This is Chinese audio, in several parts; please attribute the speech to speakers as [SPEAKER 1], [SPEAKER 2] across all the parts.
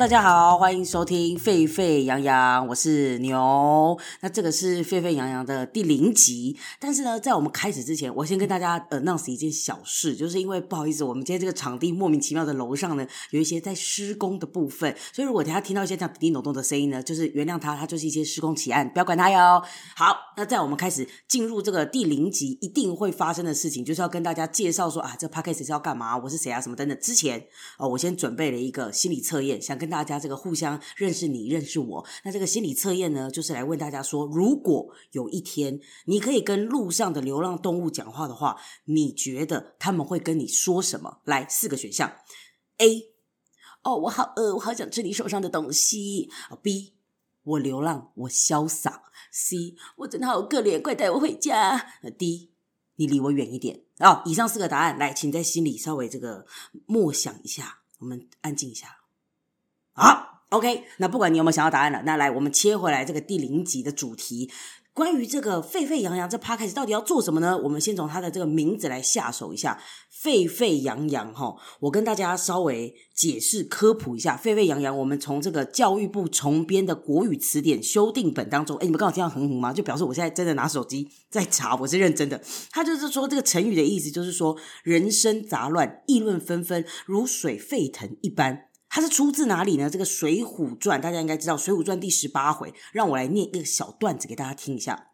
[SPEAKER 1] 大家好，欢迎收听沸沸扬扬，我是牛。那这个是沸沸扬扬的第零集。但是呢，在我们开始之前，我先跟大家 announce 一件小事，就是因为不好意思，我们今天这个场地莫名其妙的楼上呢有一些在施工的部分，所以如果大家听到一些这样叮叮咚咚的声音呢，就是原谅他，他就是一些施工奇案，不要管他哟。好，那在我们开始进入这个第零集一定会发生的事情，就是要跟大家介绍说啊，这 podcast 是要干嘛，我是谁啊，什么等等。之前哦，我先准备了一个心理测验，想跟大家这个互相认识你，认识我。那这个心理测验呢，就是来问大家说，如果有一天你可以跟路上的流浪动物讲话的话，你觉得他们会跟你说什么？来，四个选项：A，哦，我好饿，我好想吃你手上的东西；B，我流浪，我潇洒；C，我真的好可怜，快带我回家；D，你离我远一点。哦，以上四个答案，来，请在心里稍微这个默想一下，我们安静一下。好，OK，那不管你有没有想到答案了，那来我们切回来这个第零集的主题，关于这个沸沸扬扬这 Podcast 到底要做什么呢？我们先从它的这个名字来下手一下，沸沸扬扬哈，我跟大家稍微解释科普一下，沸沸扬扬，我们从这个教育部重编的国语词典修订本当中，诶，你们刚好听到哼哼吗？就表示我现在真的拿手机在查，我是认真的。他就是说这个成语的意思就是说人生杂乱，议论纷纷，如水沸腾一般。它是出自哪里呢？这个《水浒传》大家应该知道，《水浒传》第十八回，让我来念一个小段子给大家听一下。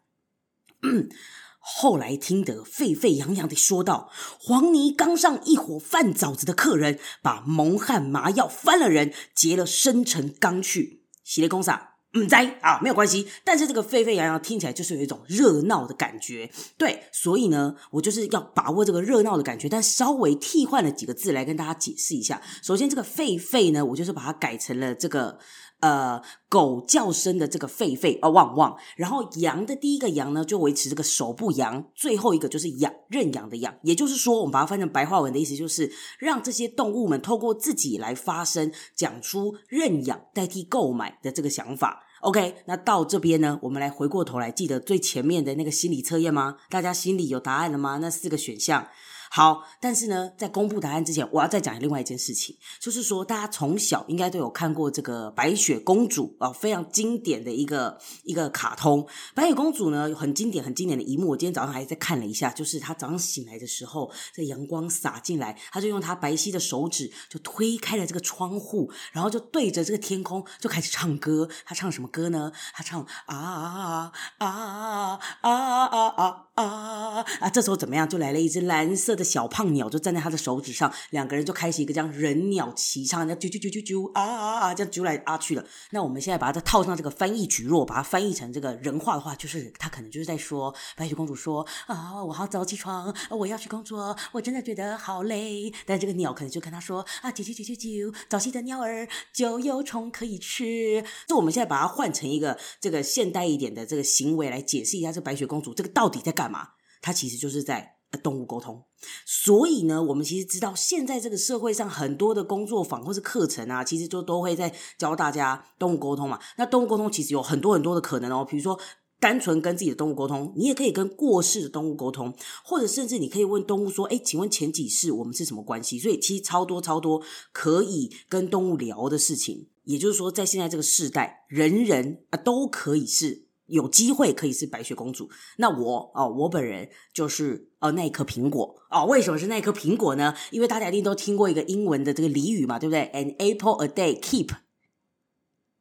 [SPEAKER 1] 后来听得沸沸扬扬的说道：“黄泥缸上一伙饭枣子的客人，把蒙汗麻药翻了人，劫了生辰纲去，洗了公啥？”嗯，在啊，没有关系。但是这个沸沸扬扬听起来就是有一种热闹的感觉，对。所以呢，我就是要把握这个热闹的感觉，但稍微替换了几个字来跟大家解释一下。首先，这个沸沸呢，我就是把它改成了这个呃狗叫声的这个沸沸啊汪汪。然后扬的第一个扬呢，就维持这个手部扬，最后一个就是养认养的养。也就是说，我们把它翻成白话文的意思，就是让这些动物们透过自己来发声，讲出认养代替购买的这个想法。OK，那到这边呢，我们来回过头来，记得最前面的那个心理测验吗？大家心里有答案了吗？那四个选项。好，但是呢，在公布答案之前，我要再讲另外一件事情，就是说，大家从小应该都有看过这个白雪公主啊，非常经典的一个一个卡通。白雪公主呢，有很经典、很经典的一幕，我今天早上还在看了一下，就是她早上醒来的时候，这阳光洒进来，她就用她白皙的手指就推开了这个窗户，然后就对着这个天空就开始唱歌。她唱什么歌呢？她唱啊啊啊啊啊啊啊啊啊！这时候怎么样？就来了一只蓝色的小胖鸟就站在他的手指上，两个人就开始一个这样人鸟齐唱，那啾啾啾啾啾啊啊啊，这样啾来啊去了。那我们现在把它套上这个翻译蒟蒻，把它翻译成这个人话的话，就是他可能就是在说白雪公主说啊，我好早起床，我要去工作，我真的觉得好累。但这个鸟可能就跟他说啊，啾啾啾啾啾，早起的鸟儿就有虫可以吃。就我们现在把它换成一个这个现代一点的这个行为来解释一下，这白雪公主这个到底在干嘛？她其实就是在。动物沟通，所以呢，我们其实知道，现在这个社会上很多的工作坊或是课程啊，其实就都会在教大家动物沟通嘛。那动物沟通其实有很多很多的可能哦，比如说单纯跟自己的动物沟通，你也可以跟过世的动物沟通，或者甚至你可以问动物说：“哎，请问前几世我们是什么关系？”所以其实超多超多可以跟动物聊的事情。也就是说，在现在这个世代，人人啊都可以是。有机会可以是白雪公主，那我哦，我本人就是呃那一颗苹果哦。为什么是那一颗苹果呢？因为大家一定都听过一个英文的这个俚语嘛，对不对？An apple a day keep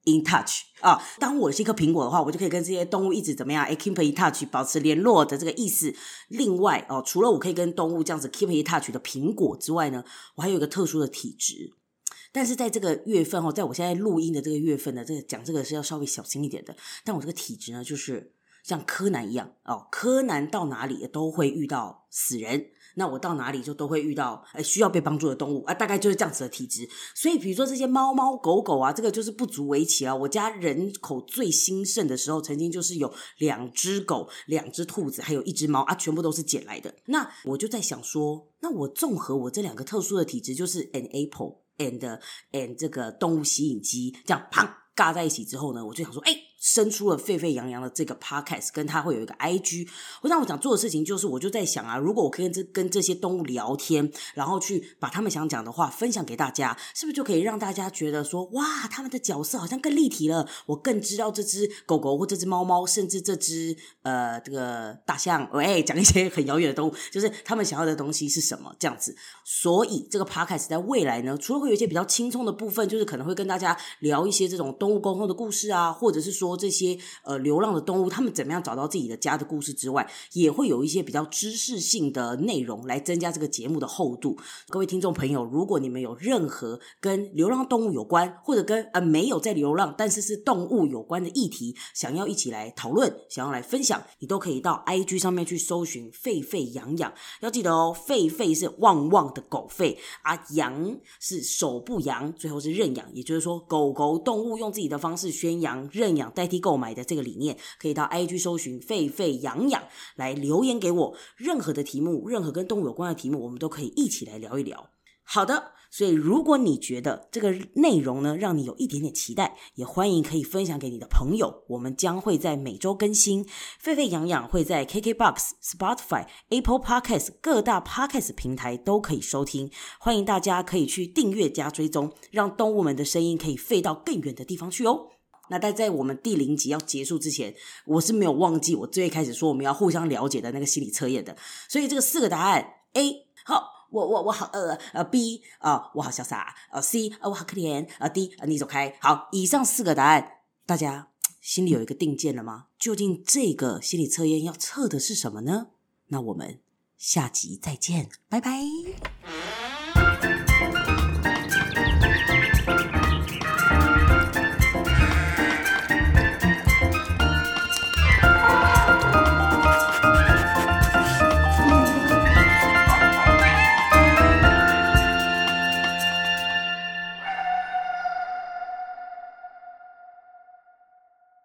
[SPEAKER 1] in touch 啊。当我是一颗苹果的话，我就可以跟这些动物一直怎么样？keep in touch，保持联络的这个意思。另外哦，除了我可以跟动物这样子 keep in touch 的苹果之外呢，我还有一个特殊的体质。但是在这个月份哦，在我现在录音的这个月份呢，这个讲这个是要稍微小心一点的。但我这个体质呢，就是像柯南一样哦，柯南到哪里都会遇到死人，那我到哪里就都会遇到呃需要被帮助的动物啊，大概就是这样子的体质。所以比如说这些猫猫狗狗啊，这个就是不足为奇啊。我家人口最兴盛的时候，曾经就是有两只狗、两只兔子，还有一只猫啊，全部都是捡来的。那我就在想说，那我综合我这两个特殊的体质，就是 an apple。And and 这个动物吸引机这样砰尬在一起之后呢，我就想说，哎，生出了沸沸扬扬的这个 podcast，跟他会有一个 IG。我让我想做的事情就是，我就在想啊，如果我可以跟这跟这些动物聊天，然后去把他们想讲的话分享给大家，是不是就可以让大家觉得说，哇，他们的角色好像更立体了，我更知道这只狗狗或这只猫猫，甚至这只呃这个大象，喂，讲一些很遥远的动物，就是他们想要的东西是什么这样子。所以这个 podcast 在未来呢，除了会有一些比较轻松的部分，就是可能会跟大家聊一些这种动物沟通的故事啊，或者是说。说这些呃流浪的动物，他们怎么样找到自己的家的故事之外，也会有一些比较知识性的内容来增加这个节目的厚度。各位听众朋友，如果你们有任何跟流浪动物有关，或者跟呃没有在流浪但是是动物有关的议题，想要一起来讨论，想要来分享，你都可以到 IG 上面去搜寻“沸沸扬扬”。要记得哦，“沸沸”是旺旺的狗吠，啊，“扬”是手不扬，最后是认养，也就是说，狗狗动物用自己的方式宣扬认养。代替购买的这个理念，可以到 IG 搜寻“沸沸扬扬”来留言给我，任何的题目，任何跟动物有关的题目，我们都可以一起来聊一聊。好的，所以如果你觉得这个内容呢，让你有一点点期待，也欢迎可以分享给你的朋友。我们将会在每周更新，沸沸扬扬会在 KKBOX、Spotify、Apple Podcast 各大 Podcast 平台都可以收听。欢迎大家可以去订阅加追踪，让动物们的声音可以飞到更远的地方去哦。那在在我们第零集要结束之前，我是没有忘记我最开始说我们要互相了解的那个心理测验的。所以这个四个答案：A，好，我我我好饿；呃，B，啊、我好潇洒；呃，C，啊、呃，我好可怜；呃，D，呃，你走开。好，以上四个答案，大家心里有一个定见了吗？究竟这个心理测验要测的是什么呢？那我们下集再见，拜拜。